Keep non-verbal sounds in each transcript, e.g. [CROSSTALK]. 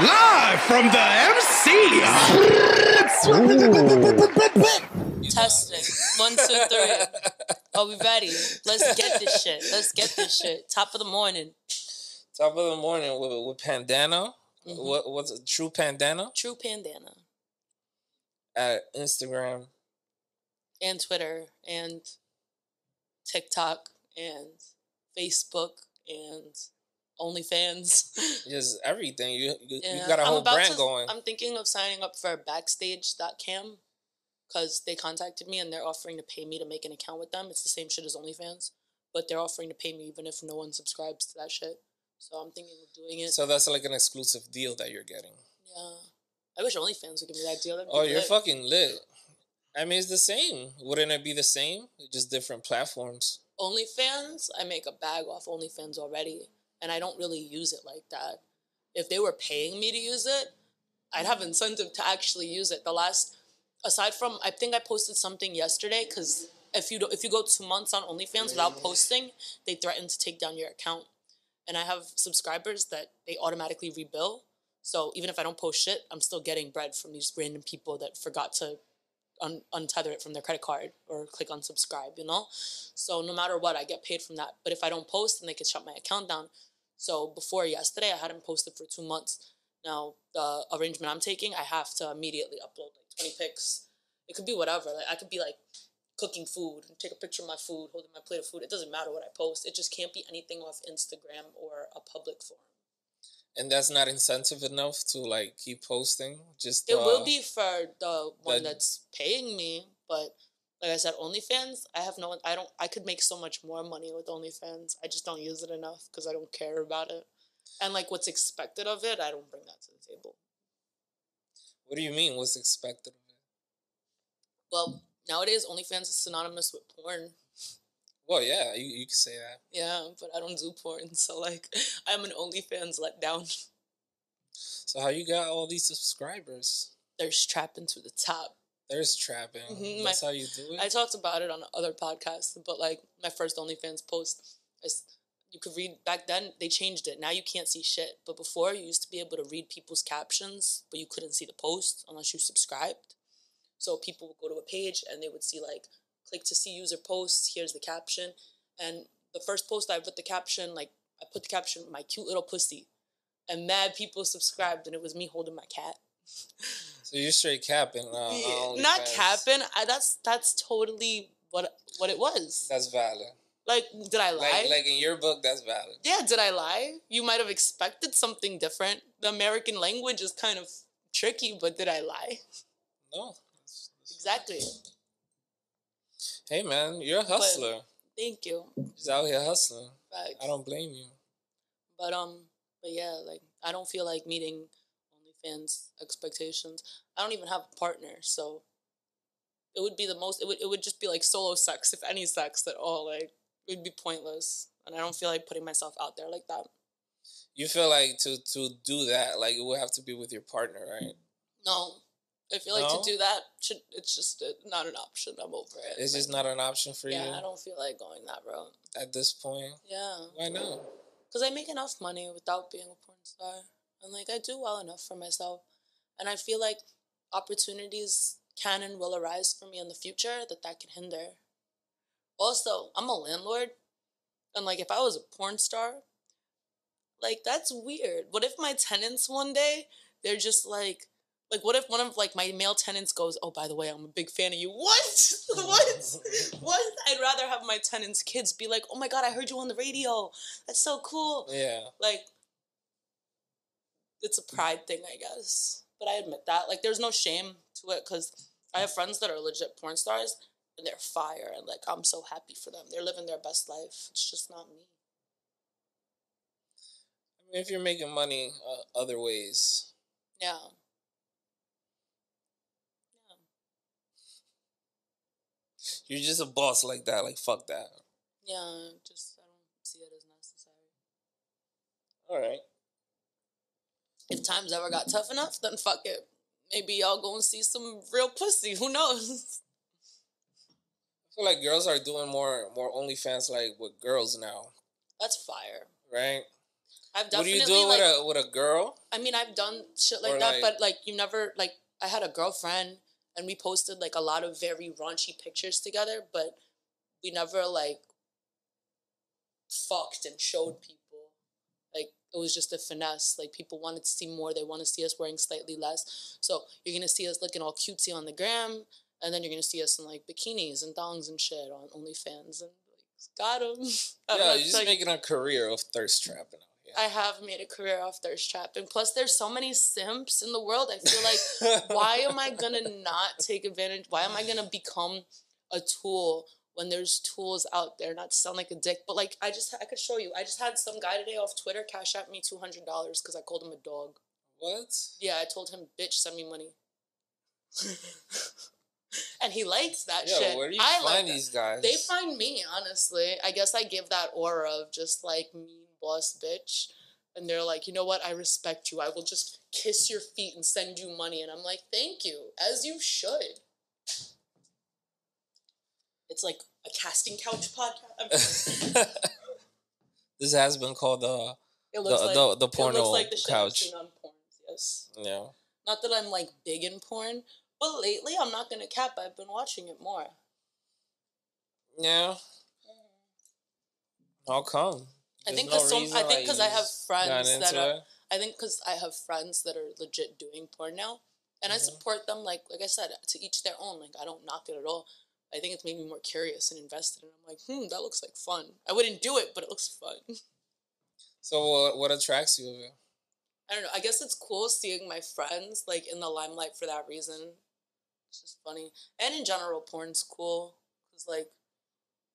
Live from the MC. Testing. One, two, three. Are we ready? Let's get this shit. Let's get this shit. Top of the morning. Top of the morning with, with Pandana. Mhm. What what's it? True Pandana True Pandana. at Instagram. And Twitter. And TikTok. And Facebook. And OnlyFans. [LAUGHS] Just everything. You you, Yeah, you got a whole brand to- going. I'm thinking of signing up for Backstage.cam because they contacted me and they're offering to pay me to make an account with them. It's the same shit as OnlyFans, but they're offering to pay me even if no one subscribes to that shit. So I'm thinking of doing it. so that's like an exclusive deal that you're getting. yeah. I wish OnlyFans would give me that deal. Oh, you're fucking lit. I mean, it's the same. Wouldn't it be the same? Just different platforms. OnlyFans, I make a bag off OnlyFans already, and I don't really use it like that. If they were paying me to use it, I'd have incentive to actually use it. The last, aside from, I think I posted something yesterday because if you do, if you go two months on OnlyFans without posting, they threaten to take down your account. And I have subscribers that they automatically rebill. So even if I don't post shit, I'm still getting bread from these random people that forgot to un- untether it from their credit card or click unsubscribe, you know? So no matter what, I get paid from that. But if I don't post, then they can shut my account down. So before yesterday, I hadn't posted for two months. Now the arrangement I'm taking, I have to immediately upload like 20 pics. It could be whatever. Like I could be like cooking food and take a picture of my food, holding my plate of food. It doesn't matter what I post. It just can't be anything off Instagram or a public forum. And that's not incentive enough to like keep posting. Just It will uh, be for the one that- that's paying me, but like I said, OnlyFans. I have no. I don't. I could make so much more money with OnlyFans. I just don't use it enough because I don't care about it, and like what's expected of it, I don't bring that to the table. What do you mean? What's expected of it? Well, nowadays OnlyFans is synonymous with porn. Well, yeah, you, you can say that. Yeah, but I don't do porn, [LAUGHS] so like I'm an OnlyFans letdown. So how you got all these subscribers? They're strapping to the top. There's trapping. Mhm, That's my- how you do it. I talked about it on other podcasts, but like my first OnlyFans post, is you could read back then they changed it. Now you can't see shit, but before you used to be able to read people's captions, but you couldn't see the post unless you subscribed. So people would go to a page and they would see like click to see user posts. Here's the caption, and the first post I put the caption like I put the caption my cute little pussy, and mad people subscribed, and it was me holding my cat. So you're straight capping. Uh, Yeah, not OnlyFans. capping. I, that's that's totally what what it was. That's valid. Like, did I lie? Like, like in your book, that's valid. yeah, did I lie? You might have expected something different. The American language is kind of tricky, but did I lie? No. That's- that's- Exactly. Hey man, you're a hustler. Thank you. Just out here hustling. Facts. I don't blame you. But um, but yeah, like I don't feel like meeting OnlyFans expectations. I don't even have a partner, so it would be the most. It would it would just be like solo sex, if any sex at all. Like it would be pointless, and I don't feel like putting myself out there like that. You feel like to to do that, like it would have to be with your partner, right? No, I feel like No? to do that should it's just uh, not an option. I'm over it. It's just not an option for Yeah, you Yeah, I don't feel like going that route. at this point. Yeah, Why not? because I make enough money without being a porn star, and like I do well enough for myself, and I feel like opportunities can and will arise for me in the future that that can hinder. Also, I'm a landlord, and like if I was a porn star, like that's weird. What if my tenants one day they're just like. Like what if one of like my male tenants goes, "Oh, by the way, I'm a big fan of you." [LAUGHS] What? what? [LAUGHS] What? I'd rather have my tenants' kids be like, "Oh my god, I heard you on the radio. That's so cool." Yeah. Like, it's a pride thing, I guess. But I admit that. Like, there's no shame to it because I have friends that are legit porn stars and they're fire, and like I'm so happy for them. They're living their best life. It's just not me. I mean, if you're making money uh, other ways, Yeah. Yeah. You're just a boss like that. Like fuck that. Yeah. Just I don't see it as necessary. All right. If times ever got tough enough, then fuck it. Maybe y'all go and see some real pussy. Who knows? I feel like girls are doing more more OnlyFans like with girls now, That's fire. right? I've What do you do like. with a with a girl? I mean, I've done shit like Or, that, like- but like you never like. I had a girlfriend, and we posted like a lot of very raunchy pictures together, but we never like fucked and showed people. Like it was just a finesse. Like people wanted to see more. They want to see us wearing slightly less. So you're gonna see us looking all cutesy on the gram, and then you're gonna see us in like bikinis and thongs and shit on OnlyFans and like got them. [LAUGHS] Yeah, you're just making a career of thirst trapping. I have made a career off thirst trap, and plus there's so many simps in the world. I feel like [LAUGHS] why am I gonna not take advantage? Why am I gonna become a tool when there's tools out there? Not to sound like a dick, but like I just I could show you. I just had some guy today off Twitter cash out me two hundred dollars because I called him a dog. what? Yeah, I told him, bitch, send me money. [LAUGHS] and he likes that Yeah, shit. where do you I like find that. these guys? They find me, honestly. I guess I give that aura of just like mean boss bitch. And they're like, you know what? I respect you. I will just kiss your feet and send you money. And I'm like, thank you, as you should. It's like a casting couch podcast. [LAUGHS] this has been called the It the like the, the it porno looks like the couch. porn. Yes. Yeah. Not that I'm like big in porn, but lately I'm not gonna cap. I've been watching it more. Yeah. How come? I There's think no because some, I think because I have friends that are. it? I think because I have friends that are legit doing porn now, and I Mhm. support them. Like like I said, to each their own. Like I don't knock it at all. I think it's made me more curious and invested, and I'm like, hmm, that looks like fun. I wouldn't do it, but it looks fun. [LAUGHS] So what what attracts you of it? I don't know. I guess it's cool seeing my friends like in the limelight for that reason. It's just funny, and in general, porn's cool because like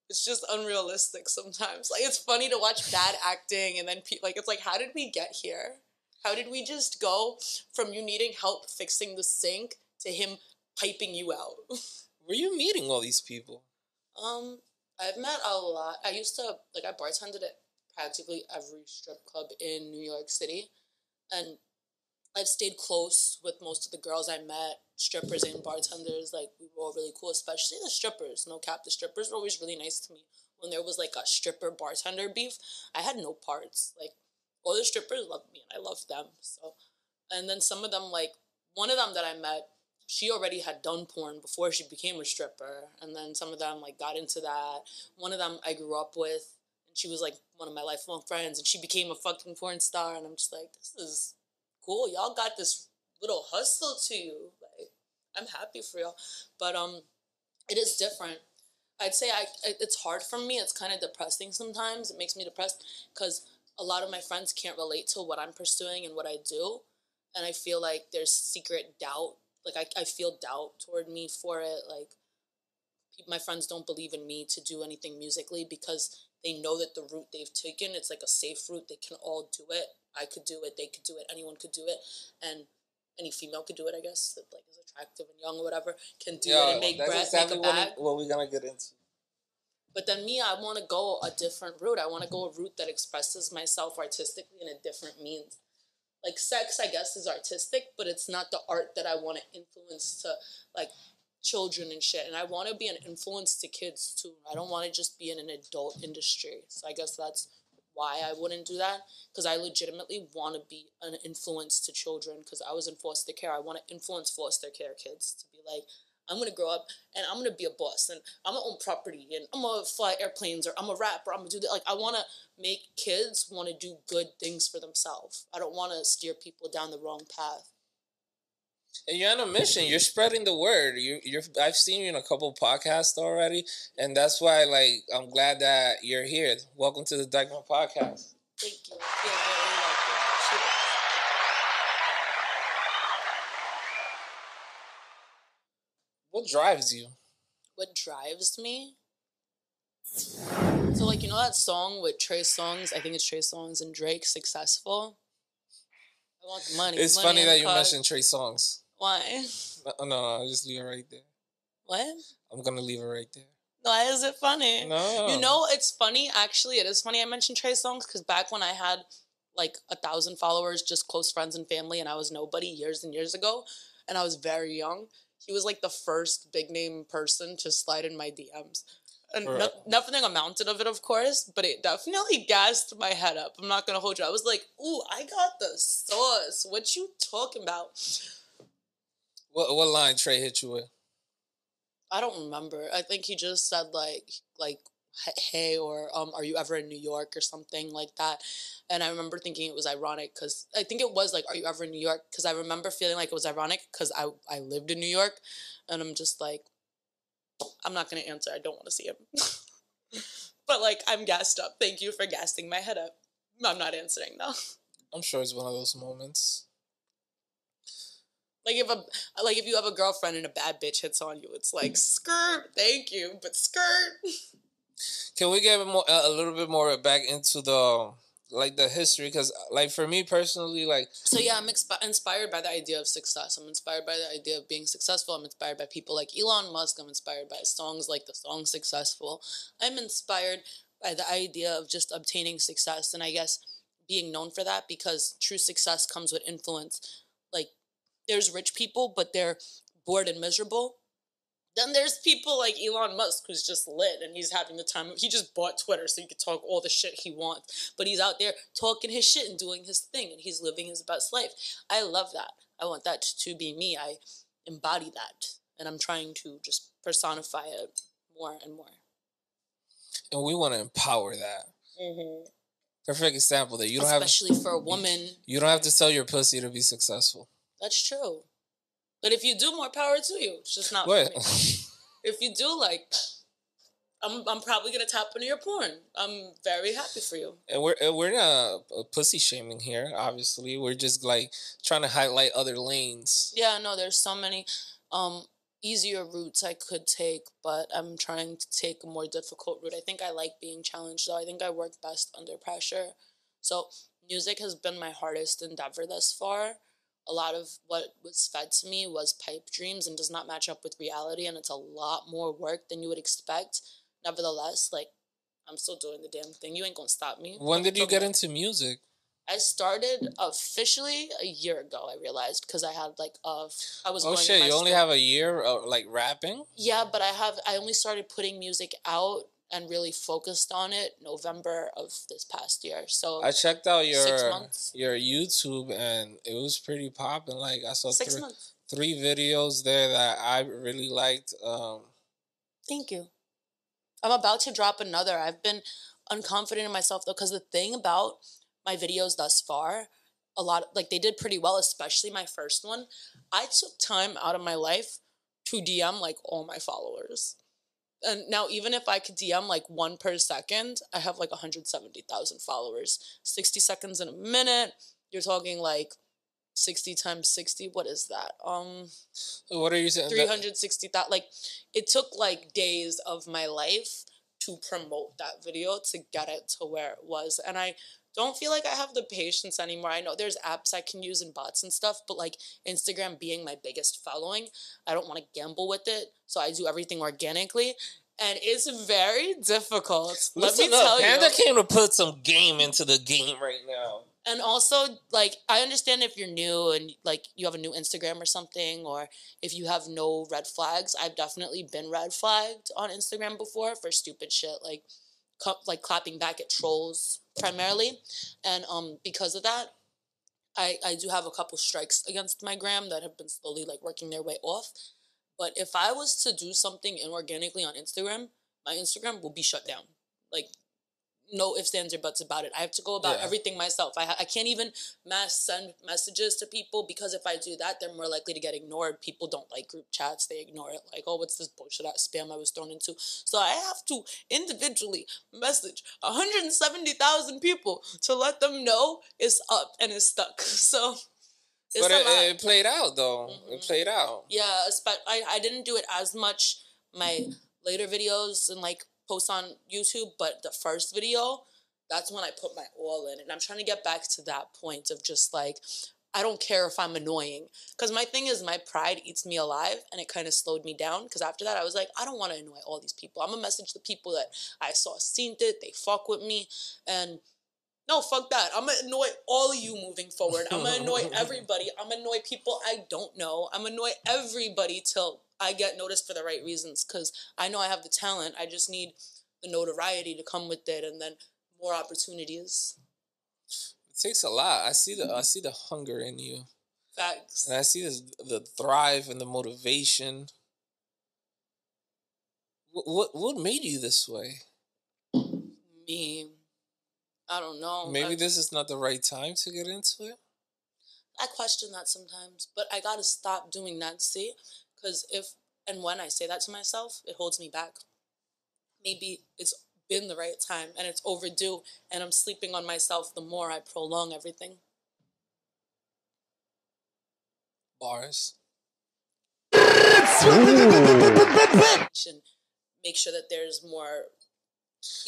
it's just unrealistic sometimes. [LAUGHS] Like it's funny to watch bad acting, and then pe- like it's like, how did we get here? How did we just go from you needing help fixing the sink to him piping you out? [LAUGHS] Were you meeting all these people? Um, I've met a lot. I used to like I bartended at practically every strip club in New York City, and I've stayed close with most of the girls I met, strippers and bartenders. Like we were all really cool, especially the strippers. No cap, the strippers were always really nice to me. When there was like a stripper bartender beef, I had no parts. Like all the strippers loved me, and I loved them. So, and then some of them, like one of them that I met, she already had done porn before she became a stripper and then some of them like got into that. One of them i grew up with and she was like one of my lifelong friends and she became a fucking porn star and i'm just like this is cool. Y'all got this little hustle to you. Like i'm happy for y'all. But um it is different. I'd say i it's hard for me. It's kind of depressing sometimes. It makes me depressed because a lot of my friends can't relate to what i'm pursuing and what i do and i feel like there's secret doubt like I, I feel doubt toward me for it like my friends don't believe in me to do anything musically because they know that the route they've taken it's like a safe route they can all do it i could do it they could do it anyone could do it and any female could do it i guess that like is attractive and young or whatever can do it and make that's bread exactly make a bag what we're gonna get into. but then me, I want to go a different route. I want to go a route that expresses myself artistically in a different means. Like sex, I guess, is artistic, but it's not the art that I want to influence to like children and shit. And I want to be an influence to kids too. I don't want to just be in an adult industry. So I guess that's why I wouldn't do that because I legitimately want to be an influence to children because I was in foster care. I want to influence foster care kids to be like, I'm gonna grow up and I'm gonna be a boss and I'm gonna own property and I'm gonna fly airplanes or I'm a rapper. I'm gonna do that. Like I wanna make kids want to do good things for themselves. I don't want to steer people down the wrong path. And you're on a mission. You're spreading the word. You, you're. I've seen you in a couple podcasts already, and that's why, like, I'm glad that you're here. Welcome to the Dyckman Podcast. Thank you. I feel very lucky. Cheers. What drives you? What drives me? So like you know that song with Trey Songz, I think it's Trey Songz and Drake, Successful. I want the money. It's money funny that you mentioned Trey Songz. Why? No, no, no, just leave it right there. What? I'm gonna leave it right there. Why is it funny? No, You know, it's funny. Actually, it is funny. I mentioned Trey Songz because back when I had like a thousand followers, just close friends and family, and I was nobody years and years ago, and I was very young. He was like the first big name person to slide in my DMs, And Right. no, nothing amounted of it, of course, but it definitely gassed my head up. I'm not gonna hold you. I was like, "Ooh, I got the sauce. What you talking about?" What what line Trey hit you with? I don't remember. I think he just said like like "H- hey or um are you ever in New York or something like that. And I remember thinking it was ironic cuz I think it was like are you ever in New York cuz I remember feeling like it was ironic cuz I I lived in New York and I'm just like I'm not going to answer. I don't want to see him. [LAUGHS] but like I'm gassed up. Thank you for gassing my head up. I'm not answering though. I'm sure it's one of those moments. Like if a like if you have a girlfriend and a bad bitch hits on you, it's like skirt, thank you, but skirt. [LAUGHS] Can we get more a little bit more back into the like the history? Because like for me personally, like So yeah, I'm inspired by the idea of success. I'm inspired by the idea of being successful. I'm inspired by people like Elon Musk. I'm inspired by songs like the song "Successful." I'm inspired by the idea of just obtaining success, and I guess being known for that because true success comes with influence. Like there's rich people, but they're bored and miserable. Then there's people like Elon Musk who's just lit and he's having the time. He just bought Twitter so he could talk all the shit he wants. But he's out there talking his shit and doing his thing and he's living his best life. I love that. I want that to be me. I embody that. And I'm trying to just personify it more and more. and we want to empower that. Mm-hmm. Perfect example that you don't have Especially for a woman. you don't have to sell your pussy to be successful. That's true. But if you do, more power to you. It's just not me. If you do, like, I'm, I'm probably gonna tap into your porn. I'm very happy for you. and we're and we're not uh, pussy shaming here. Obviously, we're just like trying to highlight other lanes. Yeah, no, there's so many um easier routes I could take, but I'm trying to take a more difficult route. I think I like being challenged though. I think I work best under pressure. So music has been my hardest endeavor thus far. A lot of what was fed to me was pipe dreams and does not match up with reality and it's a lot more work than you would expect. Nevertheless, like I'm still doing the damn thing. You ain't gonna stop me. When did you get the- into music? I started officially a year ago. I realized because I had like uh, I was. Oh shit! You only have a year of like rapping. Yeah, but I have. I only started putting music out and really focused on it November of this past year. So I checked out your your YouTube and it was pretty popping. Like I saw six three, months. three videos there that I really liked. Um, Thank you. I'm about to drop another. I've been unconfident in myself though, because the thing about my videos thus far, a lot like they did pretty well, especially my first one. I took time out of my life to DM like all my followers. And now even if I could DM like one per second, I have like 170,000 followers. 60 seconds in a minute, you're talking like 60 times 60, what is that? Um what are you saying? That- 360 that like it took like days of my life to promote that video to get it to where it was and i don't feel like i have the patience anymore. I know there's apps i can use and bots and stuff but like instagram being my biggest following i don't want to gamble with it so i do everything organically and it's very difficult. Let Listen me up, tell Panda you. Panda came to put some game into the game right now. and also like i understand if you're new and like you have a new instagram or something or if you have no red flags i've definitely been red flagged on instagram before for stupid shit like like clapping back at trolls primarily and um because of that i i do have a couple strikes against my gram that have been slowly like working their way off but if i was to do something inorganically on instagram my instagram will be shut down. Like no ifs, ands, or buts about it. I have to go about Yeah. everything myself. I, ha- I can't even mass send messages to people because if I do that, they're more likely to get ignored. People don't like group chats, they ignore it. Like, oh, what's this bullshit that spam I was thrown into? So I have to individually message 170,000 people to let them know it's up and it's stuck. [LAUGHS] So it's but it, it played out though. It Mhm. played out. Yeah, but I, I didn't do it as much my later videos and like posts on YouTube, but the first video, that's when I put my all in. And I'm trying to get back to that point of just like, I don't care if I'm annoying. Because my thing is, my pride eats me alive and it kind of slowed me down. Because after that, I was like, I don't want to annoy all these people. I'm going to message the people that I saw seen it, they fuck with me. And no, fuck that. I'm gonna annoy all of you moving forward. I'm gonna annoy [LAUGHS] everybody. I'm gonna annoy people I don't know. I'm gonna annoy everybody till I get noticed for the right reasons because I know I have the talent. I just need the notoriety to come with it, and then more opportunities. It takes a lot. I see the I mm-hmm. see the hunger in you, Facts. and I see this, the thrive and the motivation. What what what made you this way? Me, I don't know. Maybe I, this is not the right time to get into it. I question that sometimes, but I gotta stop doing that. See, because if and when I say that to myself, it holds me back. Maybe it's been the right time and it's overdue, and I'm sleeping on myself the more I prolong everything. Bars. Should make sure that there's more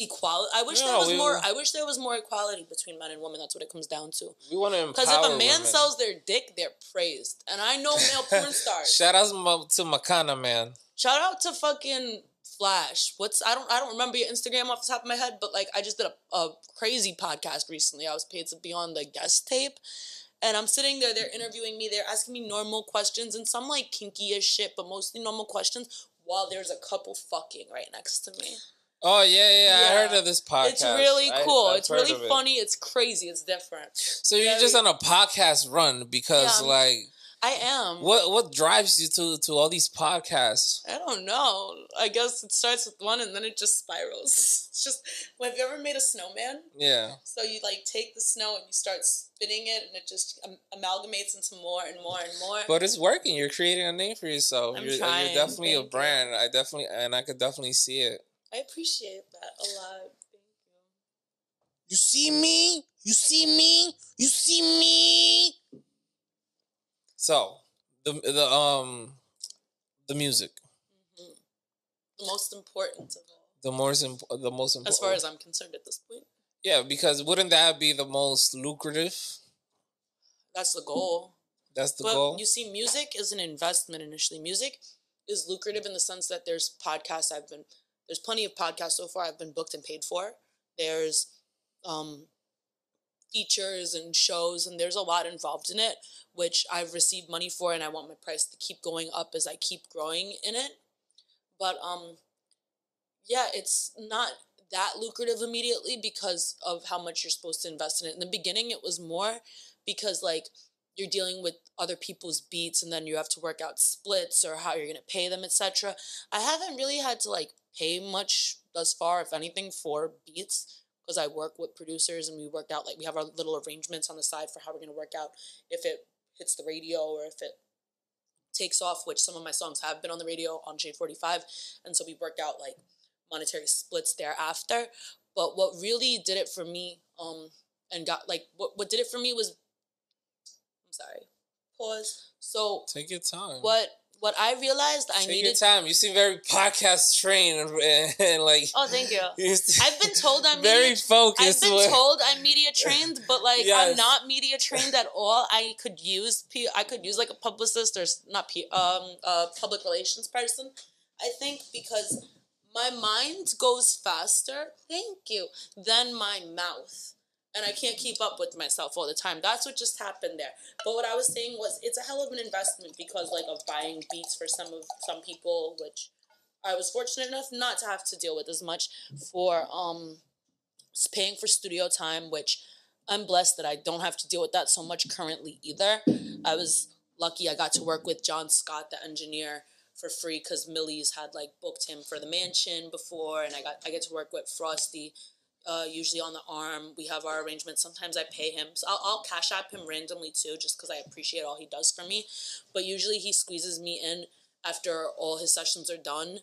equality. I wish there was we- more. I wish there was more equality between men and women. That's what it comes down to. We want to Because if a man women. sells their dick, they're praised, and I know male porn [LAUGHS] stars. Shout out to Makana man. Shout out to fucking Flash. What's I don't I don't remember your Instagram off the top of my head, but like I just did a, a crazy podcast recently. I was paid to be on the guest tape. And I'm sitting there, they're interviewing me, they're asking me normal questions and some like kinky as shit, but mostly normal questions while there's a couple fucking right next to me. Oh yeah, yeah, I heard of this podcast. it's really cool. I've it's really of it. funny. It's crazy. It's different. So you're Very- just on a podcast run because Yeah. like I am. what what drives you to to all these podcasts? I don't know. I guess it starts with one and then it just spirals. [LAUGHS] It's just, have you ever made a snowman? Yeah. So you like take the snow and you start spinning it, and it just am- amalgamates into more and more and more. But it's working. You're creating a name for yourself. I'm you're, trying, you're definitely a thank you. brand. I definitely and I could definitely see it. I appreciate that a lot. Thank you. You see me? You see me? You see me? So the the um the music, hmm The most important of all, the most imp- the most important. as far as I'm concerned at this point, yeah, because wouldn't that be the most lucrative? that's the goal. That's the but goal. you see, music is an investment initially. Music is lucrative in the sense that there's podcasts I've been there's plenty of podcasts so far I've been booked and paid for. There's um features and shows and there's a lot involved in it which I've received money for and I want my price to keep going up as I keep growing in it. But um yeah, it's not that lucrative immediately because of how much you're supposed to invest in it. In the beginning it was more because like you're dealing with other people's beats and then you have to work out splits or how you're going to pay them etc i haven't really had to like pay much thus far if anything for beats because i work with producers and we work out like we have our little arrangements on the side for how we're going to work out if it hits the radio or if it takes off which some of my songs have been on the radio on j45 and so we work out like monetary splits thereafter but what really did it for me um and got like what, what did it for me was I'm sorry. Pause. So Take your time. what what I realized I Take needed your time. You seem very podcast trained and, and like. Oh, thank you. [LAUGHS] I've been told I'm very media, focused. I've been told I'm media trained, but like Yes. I'm not media trained at all. I could use P I could use like a publicist or not P um a public relations person. I think because my mind goes faster, thank you, than my mouth. And I can't keep up with myself all the time. That's what just happened there. But what I was saying was it's a hell of an investment because like of buying beats for some of some people, which I was fortunate enough not to have to deal with as much for um paying for studio time, which I'm blessed that I don't have to deal with that so much currently either. I was lucky I got to work with John Scott, the engineer, for free because Millyz had like booked him for the mansion before, and I got I get to work with Frosty. Uh, usually on the arm, we have our arrangements. Sometimes I pay him, so I'll, I'll cash app him randomly too, just because I appreciate all he does for me. But usually he squeezes me in after all his sessions are done,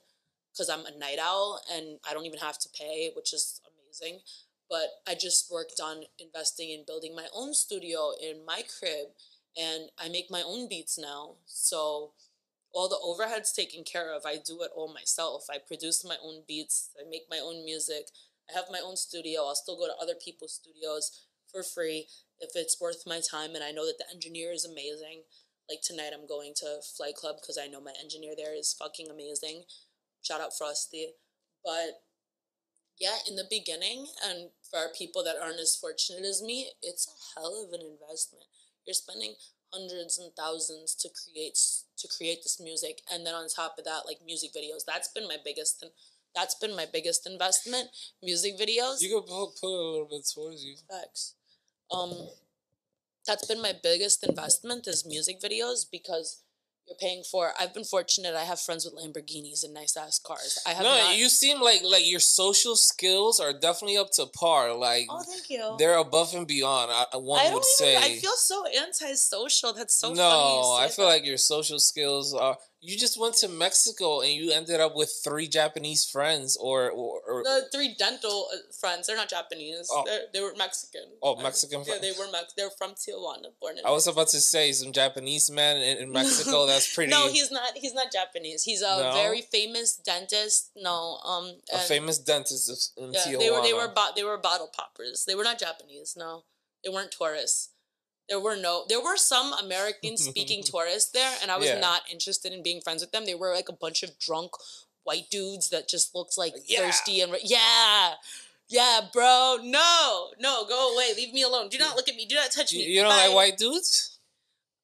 because I'm a night owl and I don't even have to pay, which is amazing. But I just worked on investing in building my own studio in my crib, and I make my own beats now. So all the overhead's taken care of. I do it all myself. I produce my own beats. I make my own music. I have my own studio. I'll still go to other people's studios for free if it's worth my time and I know that the engineer is amazing. Like tonight I'm going to Flight Club because I know my engineer there is fucking amazing. Shout out Frosty. But yeah, in the beginning, and for people that aren't as fortunate as me, it's a hell of an investment. You're spending hundreds and thousands to create to create this music and then on top of that like music videos that's been my biggest that's been my biggest investment music videos You could put, put a little bit towards you. Facts. Um, that's been my biggest investment is music videos because you're paying for. I've been fortunate. I have friends with Lamborghinis and nice ass cars. I have No, not. you seem like like your social skills are definitely up to par. Like oh, thank you. they're above and beyond. I, one I don't would even. say. I feel so antisocial. That's so no, I feel that. like your social skills are. You just went to Mexico and you ended up with three Japanese friends, or or, or the three dental uh, friends. They're not Japanese. Oh. They're, they were Mexican. Oh, Mexican Yeah, they were. Mex- They're from Tijuana, born in. I was about to say some Japanese man in, in Mexico. [LAUGHS] That's pretty. No, he's not. He's not Japanese. He's a No? very famous dentist. No, um, a famous dentist in Yeah, Tijuana. they were they were bo- they were bottle poppers. They were not Japanese. No, they weren't tourists. There were no. There were some American speaking [LAUGHS] tourists there, and I was Yeah. not interested in being friends with them. They were like a bunch of drunk white dudes that just looked like Yeah. thirsty and yeah. Yeah, bro. No, no, go away. Leave me alone. Do not look at me. Do not touch me. you don't like white dudes?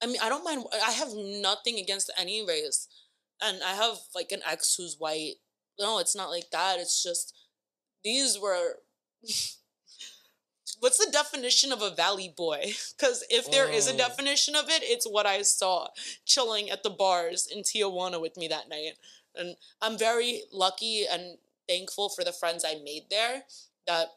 I mean, I don't mind. I have nothing against any race, and I have like an ex who's white. No, it's not like that. It's just these were. [LAUGHS] What's the definition of a valley boy? [LAUGHS] Because if there is a Mm. definition of it, it's what I saw chilling at the bars in Tijuana with me that night. And I'm very lucky and thankful for the friends I made there that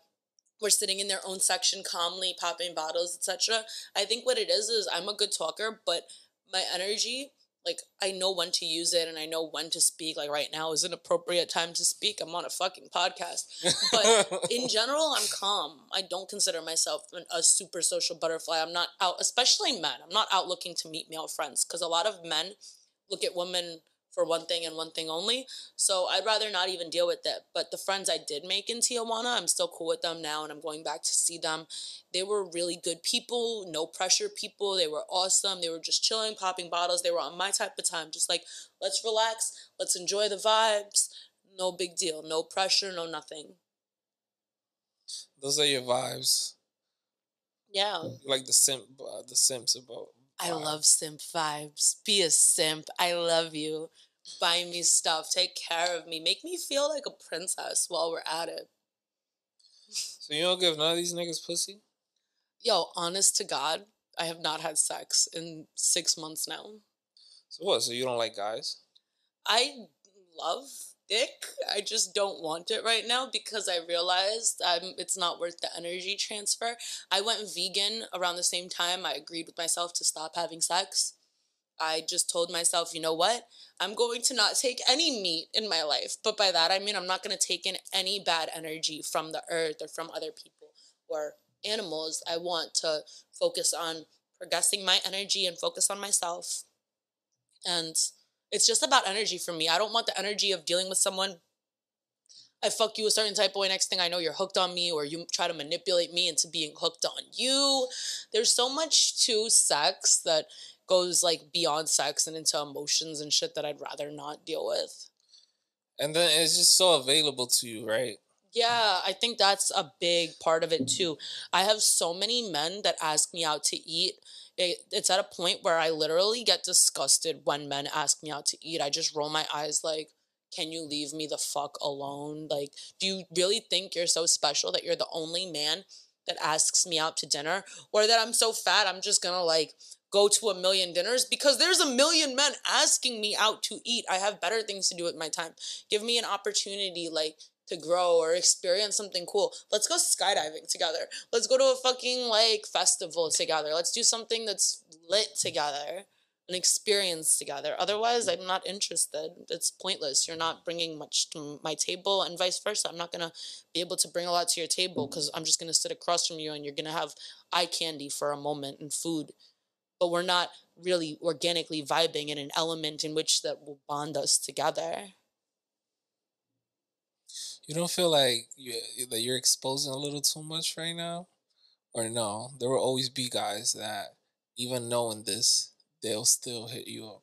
were sitting in their own section calmly popping bottles etc i think what it is is i'm a good talker but my energy like i know when to use it and i know when to speak like right now is an appropriate time to speak. I'm on a fucking podcast. But in [LAUGHS] general i'm calm. I don't consider myself an, a super social butterfly. I'm not out especially men. I'm not out looking to meet male friends because a lot of men look at women for one thing and one thing only so I'd rather not even deal with it. But the friends I did make in Tijuana, I'm still cool with them now and I'm going back to see them. They were really good people, no pressure people. They were awesome. They were just chilling, popping bottles. They were on my type of time. Just like, let's relax, let's enjoy the vibes. No big deal. No pressure, no nothing. Those are your vibes. Yeah. Like the simp, uh, the simps about. I love simp vibes. Be a simp. I love you. Buy me stuff. Take care of me. Make me feel like a princess while we're at it. So you don't give none of these niggas pussy? Yo, honest to God, I have not had sex in six months now. So what? So you don't like guys? I love dick. I just don't want it right now because I realized um, it's not worth the energy transfer. I went vegan around the same time. I agreed with myself to stop having sex. I just told myself, you know what? I'm going to not take any meat in my life. But by that, I mean I'm not going to take in any bad energy from the earth or from other people or animals. I want to focus on progressing my energy and focus on myself. And it's just about energy for me. I don't want the energy of dealing with someone. I fuck you a certain type of way. Next thing I know, you're hooked on me, or you try to manipulate me into being hooked on you. There's so much to sex that goes like beyond sex and into emotions and shit that I'd rather not deal with. And then it's just so available to you, right? Yeah, I think that's a big part of it too. I have so many men that ask me out to eat. It, it's at a point where I literally get disgusted when men ask me out to eat. I just roll my eyes like, can you leave me the fuck alone? Like, do you really think you're so special that you're the only man that asks me out to dinner? Or that I'm so fat, I'm just gonna like go to a million dinners? Because there's a million men asking me out to eat. I have better things to do with my time. Give me an opportunity, like, to grow or experience something cool. Let's go skydiving together. Let's go to a fucking like festival together. Let's do something that's lit together, an experience together. Otherwise, I'm not interested. It's pointless. You're not bringing much to my table, and vice versa. I'm not gonna be able to bring a lot to your table because I'm just gonna sit across from you and you're gonna have eye candy for a moment and food. But we're not really organically vibing in an element in which that will bond us together. You don't feel like you that you're exposing a little too much right now, or no? There will always be guys that, even knowing this, they'll still hit you up.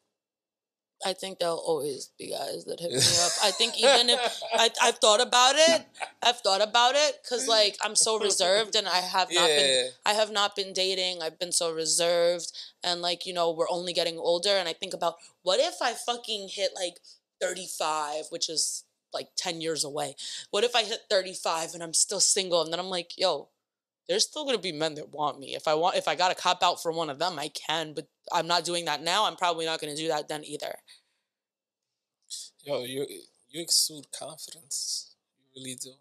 I think there'll always be guys that hit me up. I think even if [LAUGHS] I, I've thought about it, I've thought about it because like I'm so reserved and I have not been, I have not been dating. I've been so reserved and like you know we're only getting older. And I think about what if I fucking hit like 35, which is like 10 years away. What if I hit 35 and I'm still single? And then I'm like, yo, there's still gonna be men that want me. If I want, if I got to cop out for one of them, I can. But I'm not doing that now. I'm probably not gonna do that then either. Yo, you you exude confidence. You really do.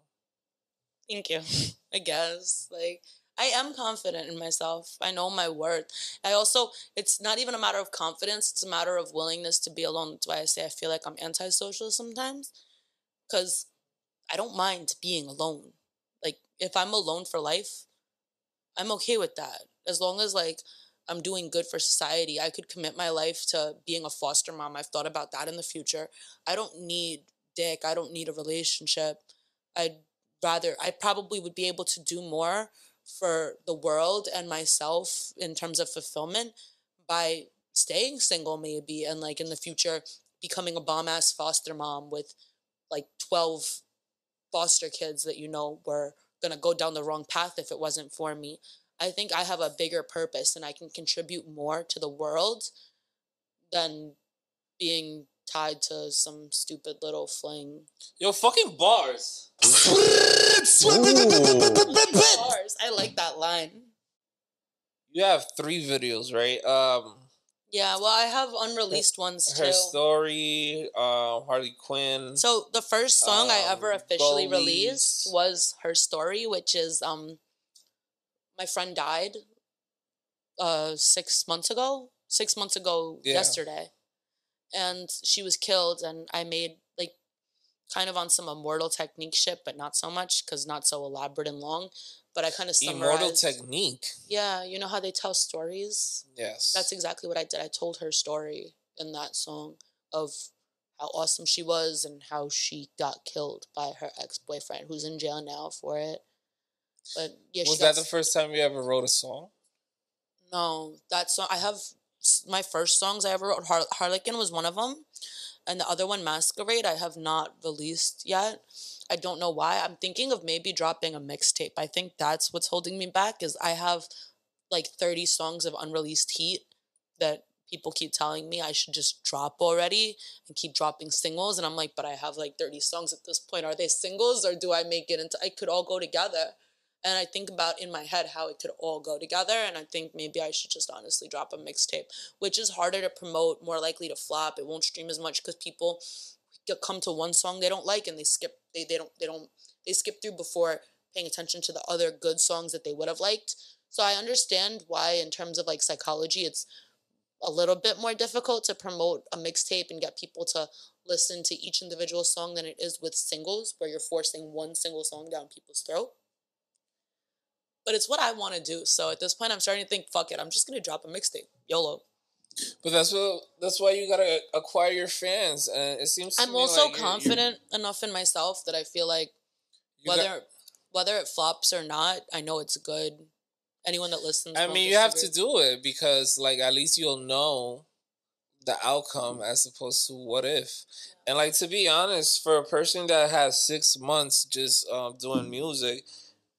Thank you. I guess like I am confident in myself. I know my worth. I also it's not even a matter of confidence. It's a matter of willingness to be alone. That's why I say I feel like I'm antisocial sometimes, because I don't mind being alone. Like if I'm alone for life, I'm okay with that. As long as like I'm doing good for society, I could commit my life to being a foster mom. I've thought about that in the future. I don't need dick. I don't need a relationship. I'd rather I probably would be able to do more for the world and myself in terms of fulfillment by staying single maybe and like in the future becoming a bomb ass foster mom with like 12 foster kids that you know were going to go down the wrong path if it wasn't for me. I think I have a bigger purpose and I can contribute more to the world than being tied to some stupid little fling. Yo, fucking bars. Bars. I like that line. You have three videos, right? Um, Yeah, well, I have unreleased ones too. her story, um, Harley Quinn. So the first song I ever Um, officially Goalies. released was her story, which is um, my friend died, uh, six months ago. Six months ago Yeah. yesterday, and she was killed. And I made like kind of on some immortal technique shit, but not so much because not so elaborate and long. But I kind of Immortal technique. yeah, you know how they tell stories. Yes. That's exactly what I did. I told her story in that song of how awesome she was and how she got killed by her ex boyfriend, who's in jail now for it. But yeah, Was that the first time you ever wrote a song? no that song. I have my first songs I ever wrote. Har- Harlequin was one of them, and the other one, Masquerade, I have not released yet. I don't know why. I'm thinking of maybe dropping a mixtape. I think that's what's holding me back. Is I have like 30 songs of unreleased heat that people keep telling me I should just drop already and keep dropping singles. And I'm like, but I have like 30 songs at this point. Are they singles or do I make it into it could all go together? And I think about in my head how it could all go together. And I think maybe I should just honestly drop a mixtape, which is harder to promote, more likely to flop. It won't stream as much because people come to one song they don't like and they skip they, they don't they don't they skip through before paying attention to the other good songs that they would have liked. So I understand why in terms of like psychology it's a little bit more difficult to promote a mixtape and get people to listen to each individual song than it is with singles where you're forcing one single song down people's throat. But it's what I want to do. So at this point I'm starting to think fuck it, I'm just going to drop a mixtape. YOLO. But that's what that's why you gotta acquire your fans, and it seems. To I'm also like you're- you're- confident enough in myself that I feel like whether got- whether it flops or not, I know it's good. Anyone that listens, I mean, you have to do it because, like, at least you'll know the outcome as opposed to what if. And like to be honest, for a person that has six months just um, doing music,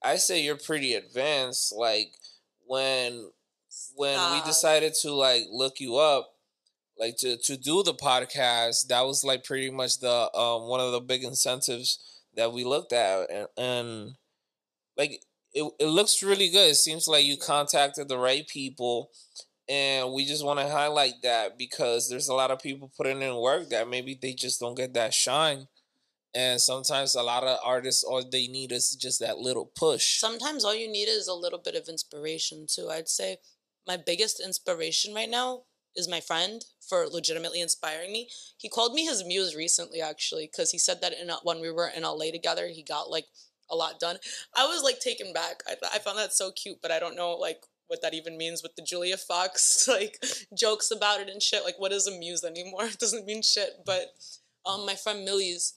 I say you're pretty advanced. Like when when we decided to like look you up, like to to do the podcast, that was like pretty much the um one of the big incentives that we looked at, and, and like it, it looks really good. It seems like you contacted the right people. And we just want to highlight that because there's a lot of people putting in work that maybe they just don't get that shine. And sometimes a lot of artists, all they need is just that little push. Sometimes all you need is a little bit of inspiration too. I'd say my biggest inspiration right now is my friend for legitimately inspiring me. He called me his muse recently, actually, because he said that in a, when we were in LA together, he got like a lot done. I was like taken back. I, I found that so cute, but I don't know like what that even means with the Julia Fox [LAUGHS] like jokes about it and shit. Like, what is a muse anymore? [LAUGHS] It doesn't mean shit. But um, my friend Millyz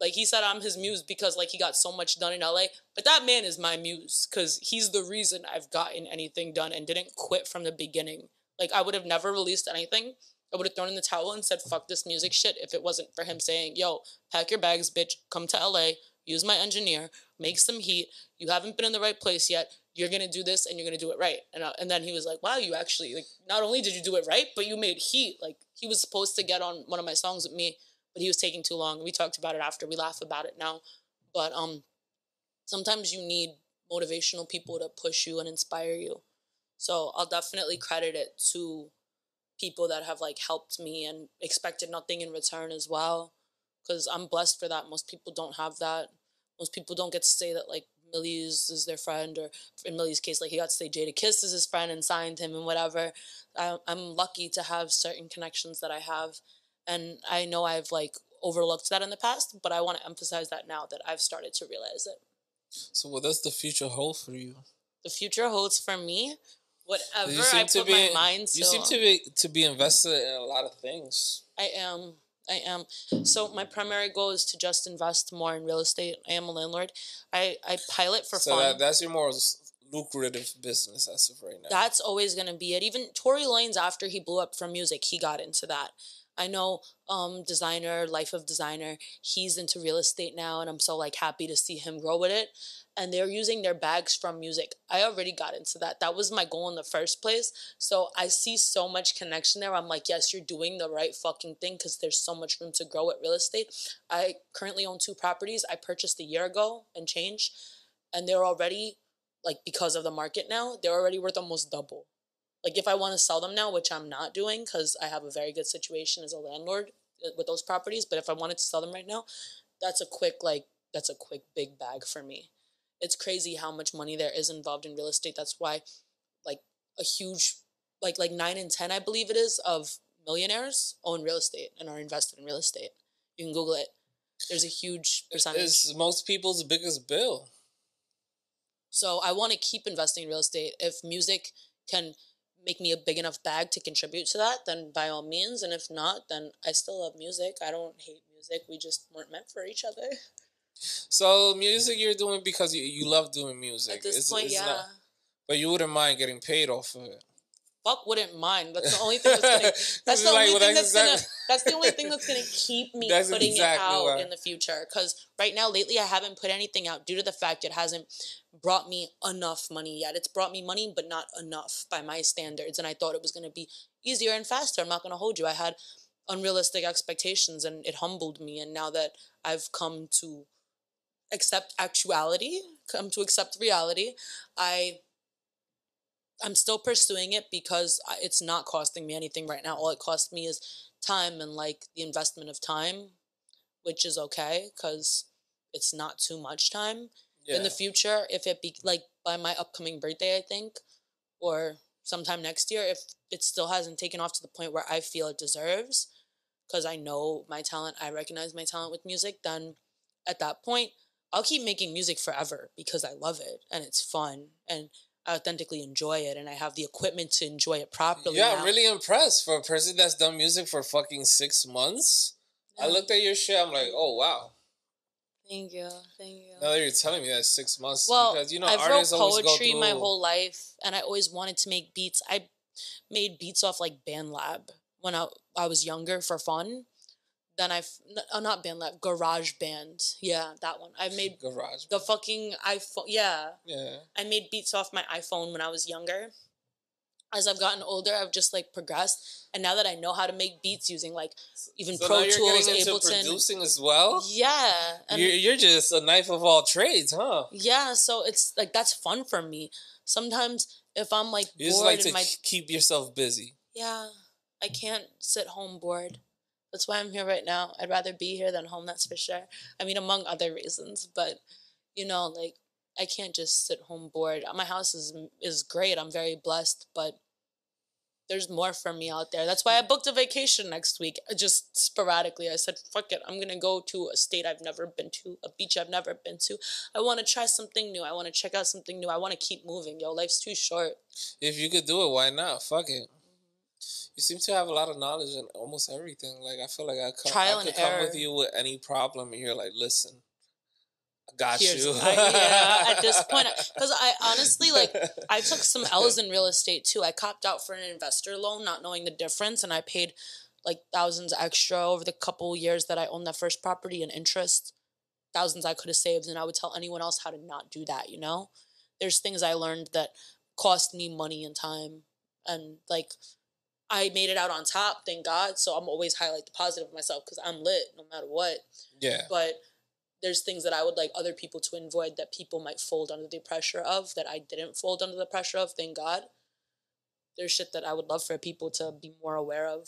like he said I'm his muse because like he got so much done in LA. But that man is my muse because he's the reason I've gotten anything done and didn't quit from the beginning. Like I would have never released anything I would have thrown in the towel and said, fuck this music shit if it wasn't for him saying, yo, pack your bags, bitch, come to LA, use my engineer, make some heat. You haven't been in the right place yet. You're gonna do this and you're gonna do it right. And, uh, and then he was like, wow, you actually, like, not only did you do it right, but you made heat. Like, he was supposed to get on one of my songs with me, but he was taking too long. We talked about it after. We laugh about it now. But um, sometimes you need motivational people to push you and inspire you. So I'll definitely credit it to people that have like helped me and expected nothing in return as well. Cause I'm blessed for that. Most people don't have that. Most people don't get to say that like Millyz is their friend, or in Millyz case, like he got to say Jadakiss is his friend and signed him and whatever. I'm lucky to have certain connections that I have, and I know I've like overlooked that in the past, but I want to emphasize that now that I've started to realize it. So, what does the future hold for you? The future holds for me whatever You seem I to put be. my mind to. you seem to be to be invested in a lot of things. I am. I am. So my primary goal is to just invest more in real estate. I am a landlord. I, I pilot for so fun. that, that's your more lucrative business as of right now. That's always gonna be it. Even Tory Lanez after he blew up from music, he got into that. I know um Desiigner, life of Desiigner, he's into real estate now and I'm so like happy to see him grow with it. And they're using their bags from music. I already got into that. That was my goal in the first place. So I see so much connection there. I'm like, yes, you're doing the right fucking thing because there's so much room to grow at real estate. I currently own two properties. I purchased a year ago and change, and they're already like because of the market now, they're already worth almost double. Like if I want to sell them now, which I'm not doing because I have a very good situation as a landlord uh, with those properties, but if I wanted to sell them right now, that's a quick like that's a quick big bag for me. It's crazy how much money there is involved in real estate. That's why like a huge like like 9 and 10 I believe it is of millionaires own real estate and are invested in real estate. You can google it. There's a huge percentage. It's most people's biggest bill. So I want to keep investing in real estate. If music can make me a big enough bag to contribute to that, then by all means. And if not, then I still love music. I don't hate music. We just weren't meant for each other. So music you're doing because you, you love doing music. At this It's- point, it's yeah. not- but you wouldn't mind getting paid off of it. Fuck wouldn't mind. That's the only thing that's gonna. [LAUGHS] That's the like, only well, thing that's that's gonna. That's the only thing that's gonna [LAUGHS] keep me That's putting exactly it out in the future. Because right now, lately, I haven't put anything out due to the fact it hasn't brought me enough money yet. It's brought me money, but not enough by my standards. And I thought it was gonna be easier and faster. I'm not gonna hold you. I had unrealistic expectations, and it humbled me. And now that I've come to accept actuality, come to accept reality, I I'm still pursuing it because it's not costing me anything right now. All it costs me is time and like the investment of time, which is okay because it's not too much time. Yeah. In the future, if it be like by my upcoming birthday, I think, or sometime next year, if it still hasn't taken off to the point where I feel it deserves, because I know my talent, I recognize my talent with music, then at that point, I'll keep making music forever because I love it and it's fun and I authentically enjoy it and I have the equipment to enjoy it properly. yeah, now. I'm really impressed for a person that's done music for fucking six months. I looked at your shit. I'm like, oh wow. Thank you, thank you. Now that you're telling me that six months, well, because you know I've wrote artists always go poetry through. my whole life, and I always wanted to make beats. I made beats off like BandLab when I I was younger for fun. Then I've uh, not BandLab, Garage Band. Yeah, that one. I made garage. the fucking iPhone. Yeah, Yeah. I made beats off my iPhone when I was younger. As I've gotten older, I've just like progressed, and now that I know how to make beats using like even So Pro now you're Tools, getting into Ableton. producing as well. Yeah, and You're, you're just a knife of all trades, huh? yeah. So it's like that's fun for me. Sometimes if I'm like You just bored like to my keep yourself busy. yeah, I can't sit home bored. That's why I'm here right now. I'd rather be here than home. That's for sure. I mean, among other reasons, but you know, like I can't just sit home bored. My house is is great. I'm very blessed, but there's more for me out there. That's why I booked a vacation next week, uh, just sporadically. I said, "Fuck it, I'm gonna go to a state I've never been to, a beach I've never been to. I want to try something new. I want to check out something new. I want to keep moving. Yo, life's too short." If you could do it, why not? Fuck it. You seem to have a lot of knowledge in almost everything. Like I feel like I come, Trial I and could come with you with any problem, and you're like, listen, I Got Here's- you. I- yeah, at this [LAUGHS] point, because I honestly like I took some L's in real estate too. I copped out for an investor loan, not knowing the difference, and I paid like thousands extra over the couple years that I owned that first property in interest. Thousands I could have saved, and I would tell anyone else how to not do that. You know, there's things I learned that cost me money and time, and like I made it out on top, thank God. So I'm always highlight the positive of myself because I'm lit no matter what yeah. but there's things that I would like other people to avoid that people might fold under the pressure of that I didn't fold under the pressure of, thank God. There's shit that I would love for people to be more aware of.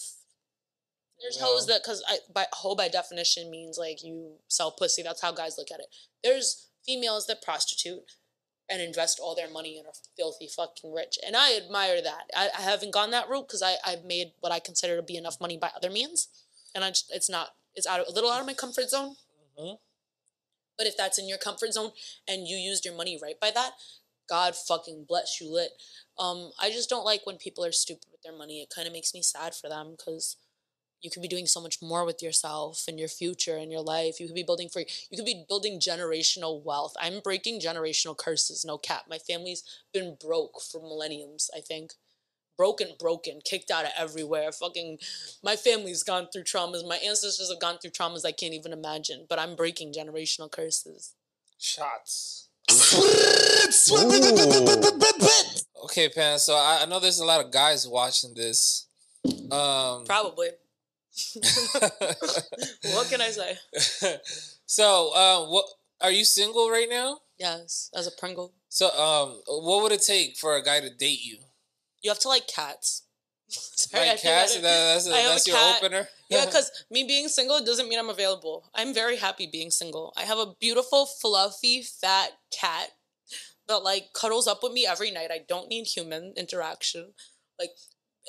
There's hoes that because I by hoe by definition means like you sell pussy. That's how guys look at it. There's females that prostitute and invest all their money and are filthy fucking rich. And I admire that. I, I haven't gone that route because I've made what I consider to be enough money by other means. And I just, it's not it's out of, a little out of my comfort zone. Mhm. But if that's in your comfort zone and you used your money right by that, God fucking bless you lit. Um, I just don't like when people are stupid with their money. It kind of makes me sad for them because you could be doing so much more with yourself and your future and your life. You could be building for you could be building generational wealth. I'm breaking generational curses, no cap. My family's been broke for millenniums, I think. Broken, broken, kicked out of everywhere. Fucking my family's gone through traumas. My ancestors have gone through traumas I can't even imagine. But I'm breaking generational curses. Shots. [LAUGHS] Okay, Pan. So I, I know there's a lot of guys watching this. Um, Probably. [LAUGHS] What can I say? [LAUGHS] so, uh, what are you single right now? Yes, as a Pringle. So, um, what would it take for a guy to date you? You have to like cats. [LAUGHS] Sorry, Like cats? That, that's a that's your cat. opener. Yeah, because me being single doesn't mean I'm available. I'm very happy being single. I have a beautiful, fluffy, fat cat that like cuddles up with me every night. I don't need human interaction. Like,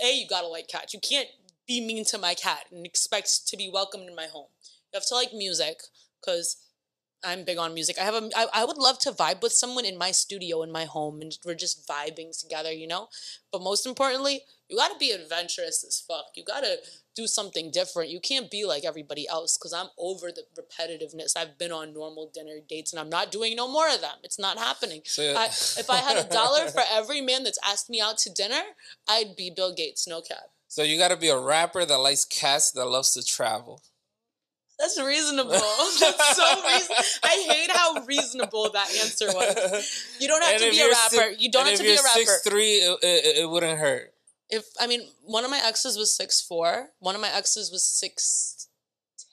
A, you gotta like cats. You can't be mean to my cat and expect to be welcomed in my home. You have to like music because I'm big on music. I have a I, I would love to vibe with someone in my studio in my home and we're just vibing together, you know? But most importantly, you gotta be adventurous as fuck. You gotta do something different. You can't be like everybody else because I'm over the repetitiveness. I've been on normal dinner dates and I'm not doing no more of them. It's not happening. So, I, if I had a dollar for [LAUGHS] every man that's asked me out to dinner, I'd be Bill Gates, no cap. So you got to be a rapper that likes cats that loves to travel. That's reasonable. [LAUGHS] [LAUGHS] That's so reasonable. I hate how reasonable that answer was. [LAUGHS] You don't have And to be a rapper. si- you don't have to be a rapper. Six three, it, it, it wouldn't hurt. if I mean, one of my exes was six four. One of my exes was six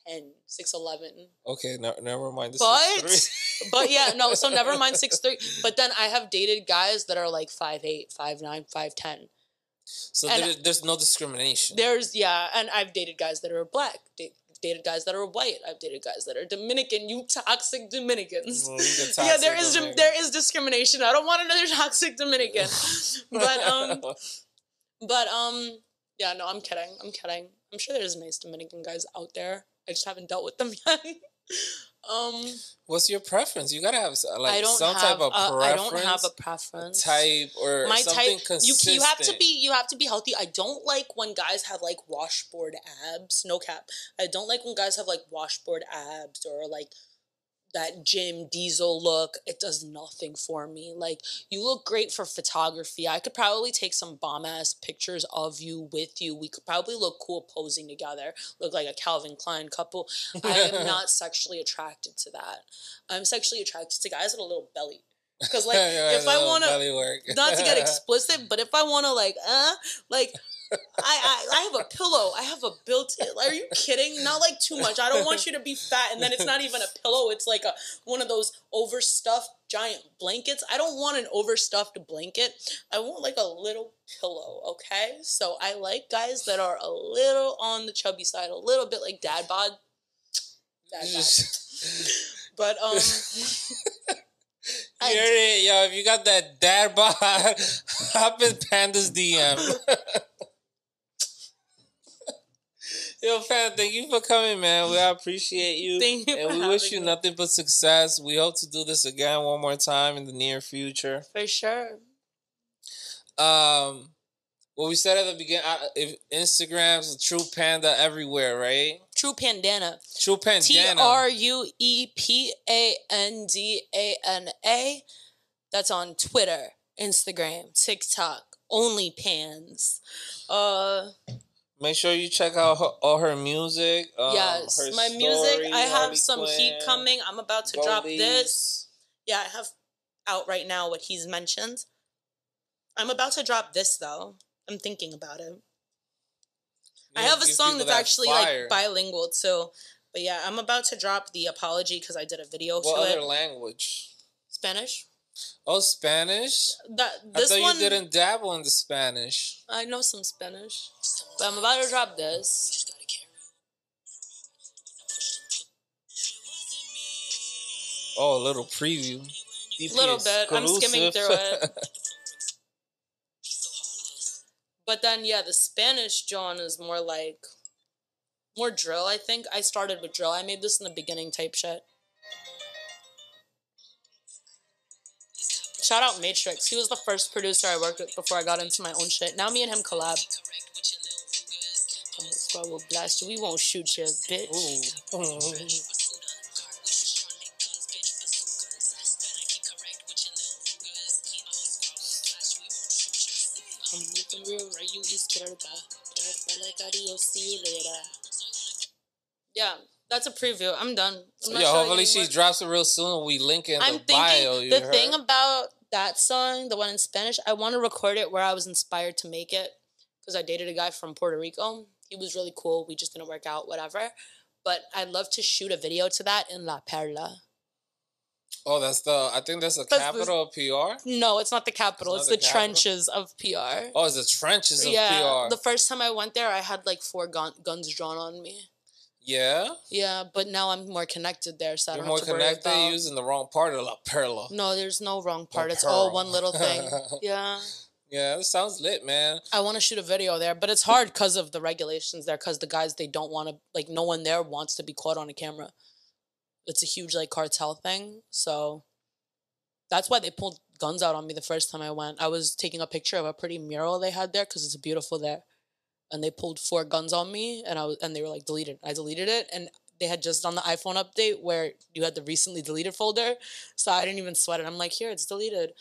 ten, six eleven. Okay, no, never mind. The But- six. But yeah, no. So never mind six three. But then I have dated guys that are like five eight, five nine, five ten. So there, there's no discrimination. There's yeah, and I've dated guys that are black. da- Dated guys that are white. I've dated guys that are Dominican. You toxic Dominicans. Well, get [LAUGHS] yeah, there toxic is Dominican. there is discrimination. I don't want another [LAUGHS] toxic Dominican. [LAUGHS] but um, but um, yeah, no, I'm kidding. I'm kidding. I'm sure there's nice Dominican guys out there. I just haven't dealt with them yet. Um, What's your preference? You gotta have like I don't some have. type of a- preference. I don't have a preference. type or My something type. You you have to be you have to be healthy. I don't like when guys have like washboard abs. No cap. I don't like when guys have like washboard abs or like that Jim Diesel look. It does nothing for me. Like you look great for photography. I could probably take some bomb ass pictures of you with you. We could probably look cool posing together. Look like a Calvin Klein couple. I am [LAUGHS] not sexually attracted to that. I'm sexually attracted to guys with a little belly. Because [LAUGHS] like if I want to not to get [LAUGHS] explicit, but if I want to like, uh, like, I, I I have a pillow. I have a built-in. Are you kidding? Not like too much. I don't want you to be fat, and then it's not even a pillow. It's like a one of those overstuffed giant blankets. I don't want an overstuffed blanket. I want like a little pillow. Okay, so I like guys that are a little on the chubby side, a little bit like dad bod. Dad bod. [LAUGHS] But um, I You heard it, yo. If you got that dad bod, [LAUGHS] hop in Panda's DM. [LAUGHS] yo, fan, thank you for coming, man. We appreciate you. Thank you and we wish you me. nothing but success. We hope to do this again one more time in the near future. for sure. Um, what we said at the beginning, uh, if Instagram's a true panda everywhere, right? True Pandana. True T Pandana. R U E P A N D A N A. That's on Twitter, Instagram, TikTok, only pans. Uh, Make sure you check out her, all her music. Um, yes, her my music. I have Harley some heat coming. I'm about to drop this. Yeah, I have out right now what he's mentioned. I'm about to drop this though. I'm thinking about it. I have a song that's that actually fire. like bilingual too. But yeah, I'm about to drop the apology because I did a video What to other it. language? Spanish. Oh, Spanish. That this I thought one you didn't dabble in the Spanish. I know some Spanish, but I'm about to drop this. Oh, a little preview. A Little bit. I'm skimming through it. [LAUGHS] But then yeah, the Spanish John is more like more drill. I think I started with drill. I made this in the beginning type shit. Shout out Matrix. He was the first producer I worked with before I got into my own shit. Now me and him collab. Oh, this bro will blast you. We won't shoot you, bitch. Ooh. I'm moving real right, you izquierda. I'll see you later. Yeah, that's a preview. I'm done. I'm Yeah, hopefully she drops it real soon. We link in I'm the bio. thinking You the thing about that song, the one in Spanish, I want to record it where I was inspired to make it because I dated a guy from Puerto Rico. He was really cool. We just didn't work out, whatever. But I'd love to shoot a video to that in La Perla. oh, that's the. I think that's the- capital of PR. No, it's not the capital. It's It's, the, the capital? trenches of PR. Oh, it's the trenches of yeah, PR. the first time I went there, I had like four gun- guns drawn on me. Yeah, Yeah, but now I'm more connected there, so I you're don't more have to worry connected. about- You're using the wrong part of La Perla. No, there's no wrong part. La It's all one little thing. [LAUGHS] yeah. Yeah, that sounds lit, man. I want to shoot a video there, but it's hard because of the regulations there. Because the guys they don't want to like no one there wants to be caught on a camera. It's a huge like cartel thing, so that's why they pulled guns out on me the first time I went. I was taking a picture of a pretty mural they had there because it's beautiful there, and they pulled four guns on me, and I was and they were like deleted. I deleted it, and they had just done the iPhone update where you had the recently deleted folder, so I didn't even sweat it. I'm like, here, it's deleted,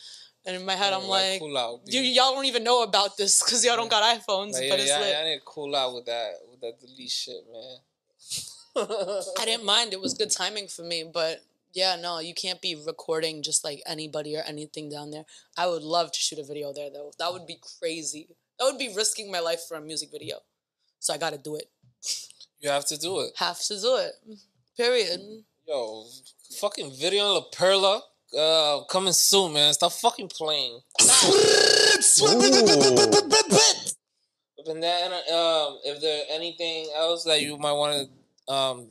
and in my head, I'm like. cool out, you, y'all don't even know about this because y'all don't got iPhones, Like, but yeah, it's yeah, lit. I to cool out with that with that delete shit, man. [LAUGHS] I didn't mind. It was good timing for me, but yeah, no, you can't be recording just like anybody or anything down there. I would love to shoot a video there though. That would be crazy. That would be risking my life for a music video. So I got to do it. You have to do it. Have to do it. Period. Yo, fucking video La Perla. Uh, coming soon, man. Stop fucking playing. But then that, um, if there anything else that you might want to um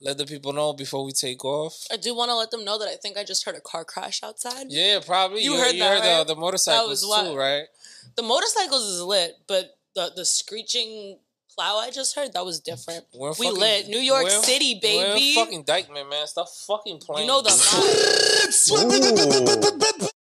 let the people know before we take off. I do want to let them know that I think I just heard a car crash outside. Yeah, probably. You heard that, the, right? the motorcycles was too, right? The motorcycles is lit, but the the screeching plow I just heard that was different. We're We fucking- lit. New York we're- City, We're baby. fucking Dyckman, man. Stop fucking playing. You know the vibe. [LAUGHS]